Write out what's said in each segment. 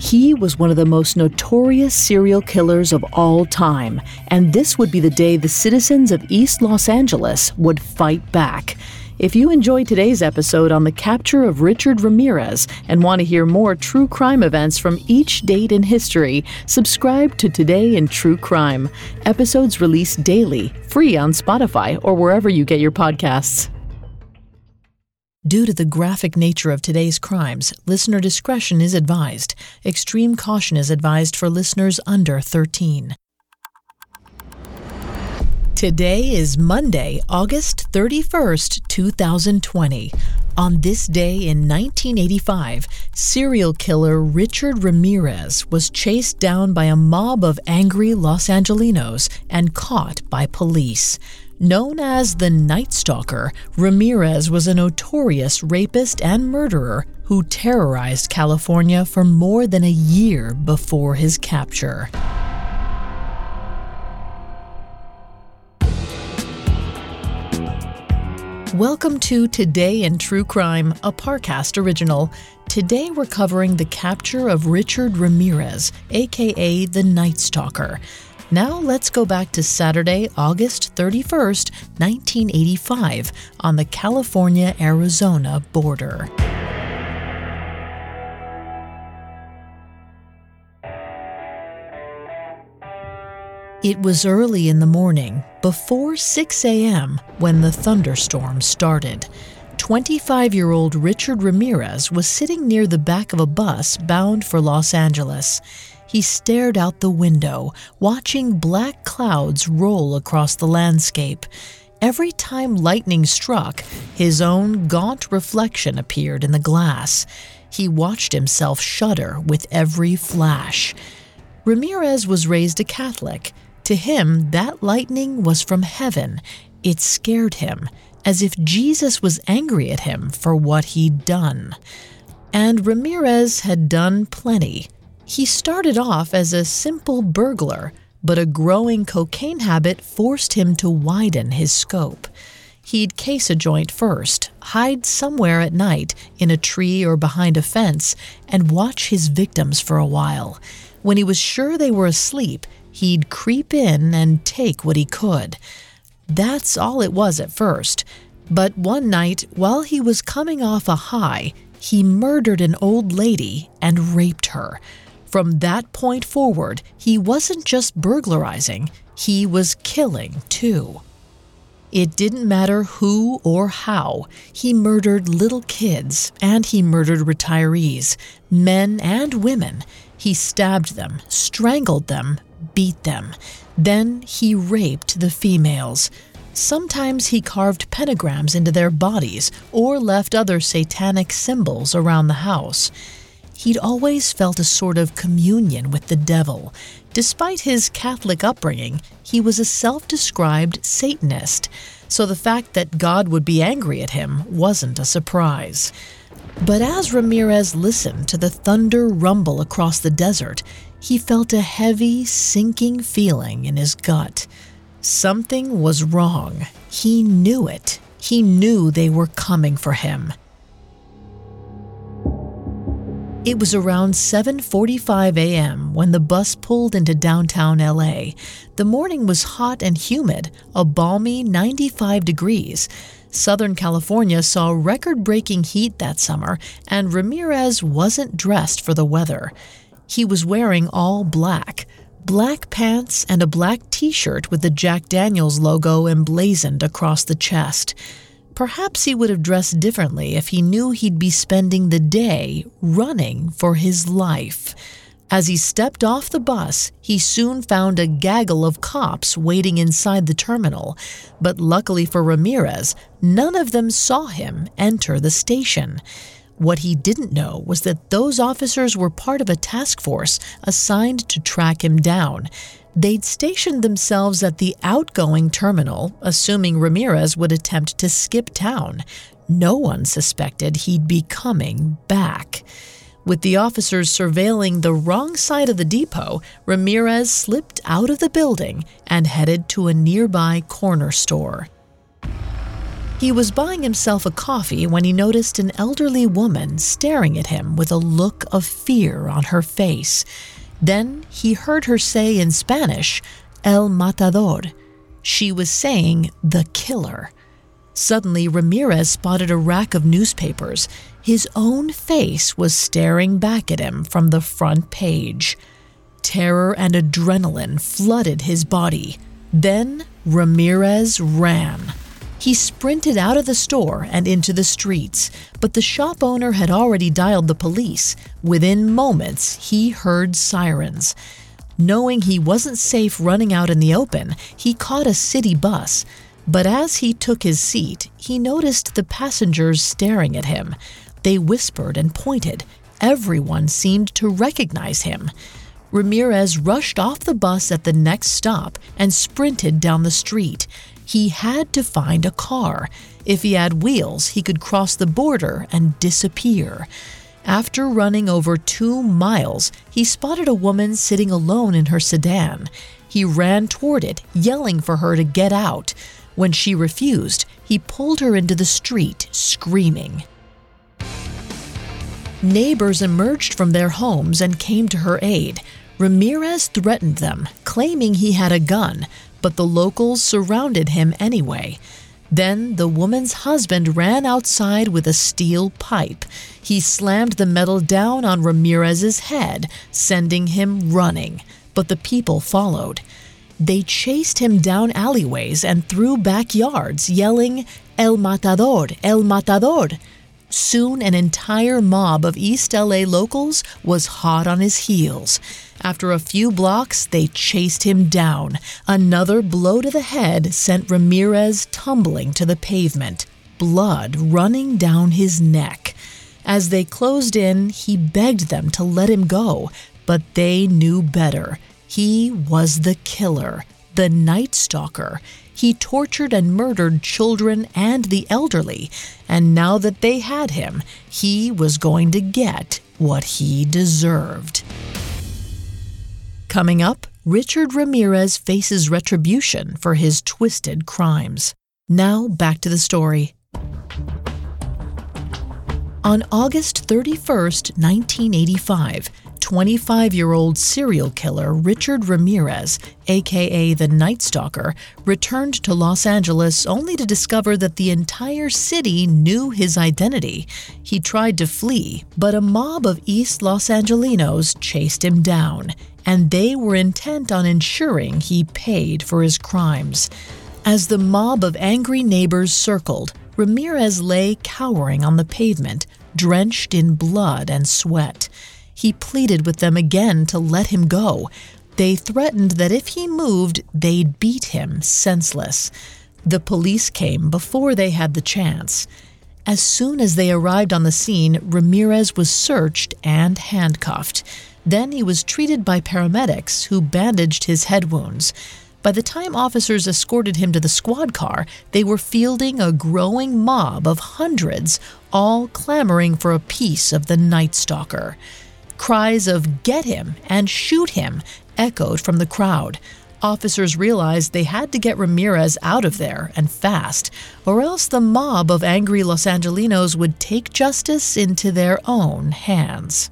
He was one of the most notorious serial killers of all time, and this would be the day the citizens of East Los Angeles would fight back. If you enjoyed today's episode on the capture of Richard Ramirez and want to hear more true crime events from each date in history, subscribe to Today in True Crime. Episodes released daily, free on Spotify or wherever you get your podcasts. Due to the graphic nature of today's crimes, listener discretion is advised. Extreme caution is advised for listeners under 13. Today is Monday, August 31st, 2020. On this day in 1985, serial killer Richard Ramirez was chased down by a mob of angry Los Angelinos and caught by police. Known as the Night Stalker, Ramirez was a notorious rapist and murderer who terrorized California for more than a year before his capture. Welcome to Today in True Crime, a Parcast original. Today we're covering the capture of Richard Ramirez, aka the Night Stalker. Now let's go back to Saturday, August 31st, 1985, on the California Arizona border. It was early in the morning, before 6 a.m., when the thunderstorm started. 25 year old Richard Ramirez was sitting near the back of a bus bound for Los Angeles. He stared out the window, watching black clouds roll across the landscape. Every time lightning struck, his own gaunt reflection appeared in the glass. He watched himself shudder with every flash. Ramirez was raised a Catholic. To him, that lightning was from heaven. It scared him, as if Jesus was angry at him for what he'd done. And Ramirez had done plenty. He started off as a simple burglar, but a growing cocaine habit forced him to widen his scope. He'd case a joint first, hide somewhere at night in a tree or behind a fence, and watch his victims for a while. When he was sure they were asleep, he'd creep in and take what he could. That's all it was at first. But one night, while he was coming off a high, he murdered an old lady and raped her. From that point forward, he wasn't just burglarizing, he was killing too. It didn't matter who or how. He murdered little kids and he murdered retirees, men and women. He stabbed them, strangled them, beat them. Then he raped the females. Sometimes he carved pentagrams into their bodies or left other satanic symbols around the house. He'd always felt a sort of communion with the devil. Despite his Catholic upbringing, he was a self described Satanist, so the fact that God would be angry at him wasn't a surprise. But as Ramirez listened to the thunder rumble across the desert, he felt a heavy, sinking feeling in his gut. Something was wrong. He knew it. He knew they were coming for him. It was around 7:45 a.m. when the bus pulled into downtown LA. The morning was hot and humid, a balmy 95 degrees. Southern California saw record-breaking heat that summer, and Ramirez wasn't dressed for the weather. He was wearing all black black pants and a black t shirt with the Jack Daniels logo emblazoned across the chest. Perhaps he would have dressed differently if he knew he'd be spending the day running for his life. As he stepped off the bus, he soon found a gaggle of cops waiting inside the terminal, but luckily for Ramirez, none of them saw him enter the station. What he didn't know was that those officers were part of a task force assigned to track him down. They'd stationed themselves at the outgoing terminal, assuming Ramirez would attempt to skip town. No one suspected he'd be coming back. With the officers surveilling the wrong side of the depot, Ramirez slipped out of the building and headed to a nearby corner store. He was buying himself a coffee when he noticed an elderly woman staring at him with a look of fear on her face. Then he heard her say in Spanish, El Matador. She was saying, the killer. Suddenly, Ramirez spotted a rack of newspapers. His own face was staring back at him from the front page. Terror and adrenaline flooded his body. Then Ramirez ran. He sprinted out of the store and into the streets, but the shop owner had already dialed the police. Within moments, he heard sirens. Knowing he wasn't safe running out in the open, he caught a city bus. But as he took his seat, he noticed the passengers staring at him. They whispered and pointed. Everyone seemed to recognize him. Ramirez rushed off the bus at the next stop and sprinted down the street. He had to find a car. If he had wheels, he could cross the border and disappear. After running over two miles, he spotted a woman sitting alone in her sedan. He ran toward it, yelling for her to get out. When she refused, he pulled her into the street, screaming. Neighbors emerged from their homes and came to her aid. Ramirez threatened them, claiming he had a gun, but the locals surrounded him anyway. Then the woman's husband ran outside with a steel pipe. He slammed the metal down on Ramirez's head, sending him running, but the people followed. They chased him down alleyways and through backyards, yelling, El Matador, El Matador. Soon, an entire mob of East LA locals was hot on his heels. After a few blocks, they chased him down. Another blow to the head sent Ramirez tumbling to the pavement, blood running down his neck. As they closed in, he begged them to let him go, but they knew better. He was the killer, the Night Stalker. He tortured and murdered children and the elderly, and now that they had him, he was going to get what he deserved. Coming up, Richard Ramirez faces retribution for his twisted crimes. Now, back to the story. On August 31, 1985, 25 year old serial killer Richard Ramirez, aka the Night Stalker, returned to Los Angeles only to discover that the entire city knew his identity. He tried to flee, but a mob of East Los Angelinos chased him down, and they were intent on ensuring he paid for his crimes. As the mob of angry neighbors circled, Ramirez lay cowering on the pavement, drenched in blood and sweat. He pleaded with them again to let him go. They threatened that if he moved, they'd beat him senseless. The police came before they had the chance. As soon as they arrived on the scene, Ramirez was searched and handcuffed. Then he was treated by paramedics who bandaged his head wounds. By the time officers escorted him to the squad car, they were fielding a growing mob of hundreds, all clamoring for a piece of the Night Stalker. Cries of get him and shoot him echoed from the crowd. Officers realized they had to get Ramirez out of there and fast, or else the mob of angry Los Angelinos would take justice into their own hands.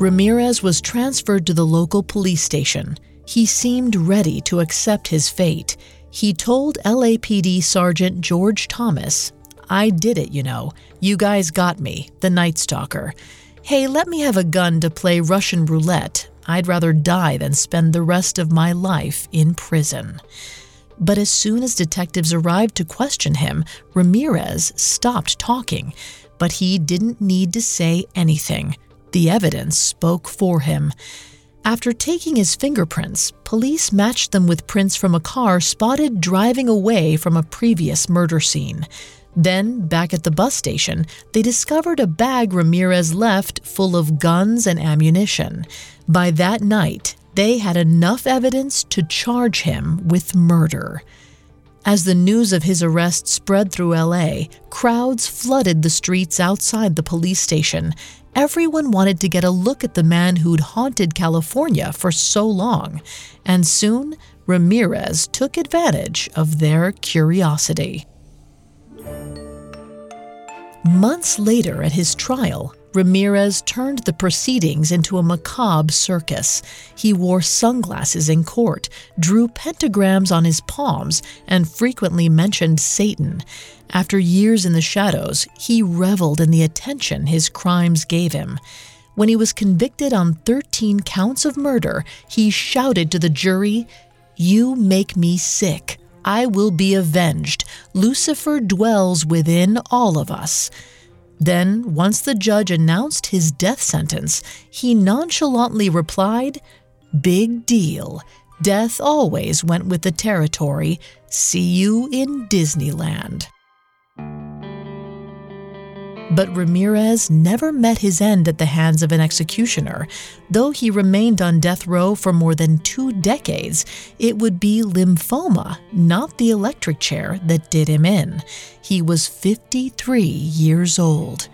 Ramirez was transferred to the local police station. He seemed ready to accept his fate. He told LAPD Sergeant George Thomas I did it, you know. You guys got me, the Night Stalker. Hey, let me have a gun to play Russian roulette. I'd rather die than spend the rest of my life in prison. But as soon as detectives arrived to question him, Ramirez stopped talking. But he didn't need to say anything. The evidence spoke for him. After taking his fingerprints, police matched them with prints from a car spotted driving away from a previous murder scene. Then, back at the bus station, they discovered a bag Ramirez left full of guns and ammunition. By that night, they had enough evidence to charge him with murder. As the news of his arrest spread through LA, crowds flooded the streets outside the police station. Everyone wanted to get a look at the man who'd haunted California for so long. And soon, Ramirez took advantage of their curiosity. Months later at his trial, Ramirez turned the proceedings into a macabre circus. He wore sunglasses in court, drew pentagrams on his palms, and frequently mentioned Satan. After years in the shadows, he reveled in the attention his crimes gave him. When he was convicted on 13 counts of murder, he shouted to the jury, You make me sick. I will be avenged. Lucifer dwells within all of us. Then, once the judge announced his death sentence, he nonchalantly replied, Big deal. Death always went with the territory. See you in Disneyland. But Ramirez never met his end at the hands of an executioner. Though he remained on death row for more than two decades, it would be lymphoma, not the electric chair, that did him in. He was 53 years old.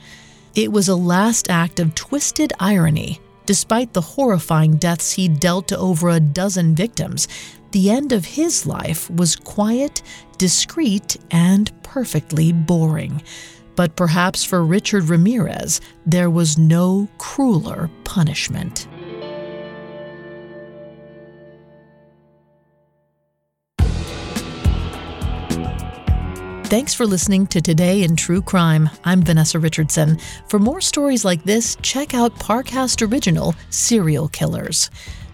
It was a last act of twisted irony. Despite the horrifying deaths he dealt to over a dozen victims, the end of his life was quiet, discreet, and perfectly boring. But perhaps for Richard Ramirez, there was no crueler punishment. Thanks for listening to Today in True Crime. I'm Vanessa Richardson. For more stories like this, check out Parcast Original Serial Killers.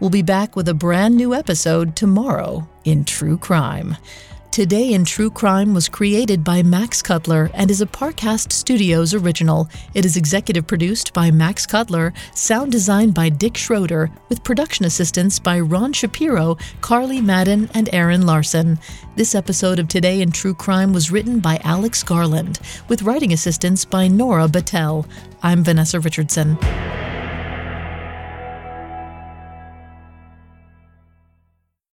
We'll be back with a brand new episode tomorrow in True Crime. Today in True Crime was created by Max Cutler and is a Parcast Studios original. It is executive produced by Max Cutler, sound designed by Dick Schroeder, with production assistance by Ron Shapiro, Carly Madden, and Aaron Larson. This episode of Today in True Crime was written by Alex Garland, with writing assistance by Nora Battelle. I'm Vanessa Richardson.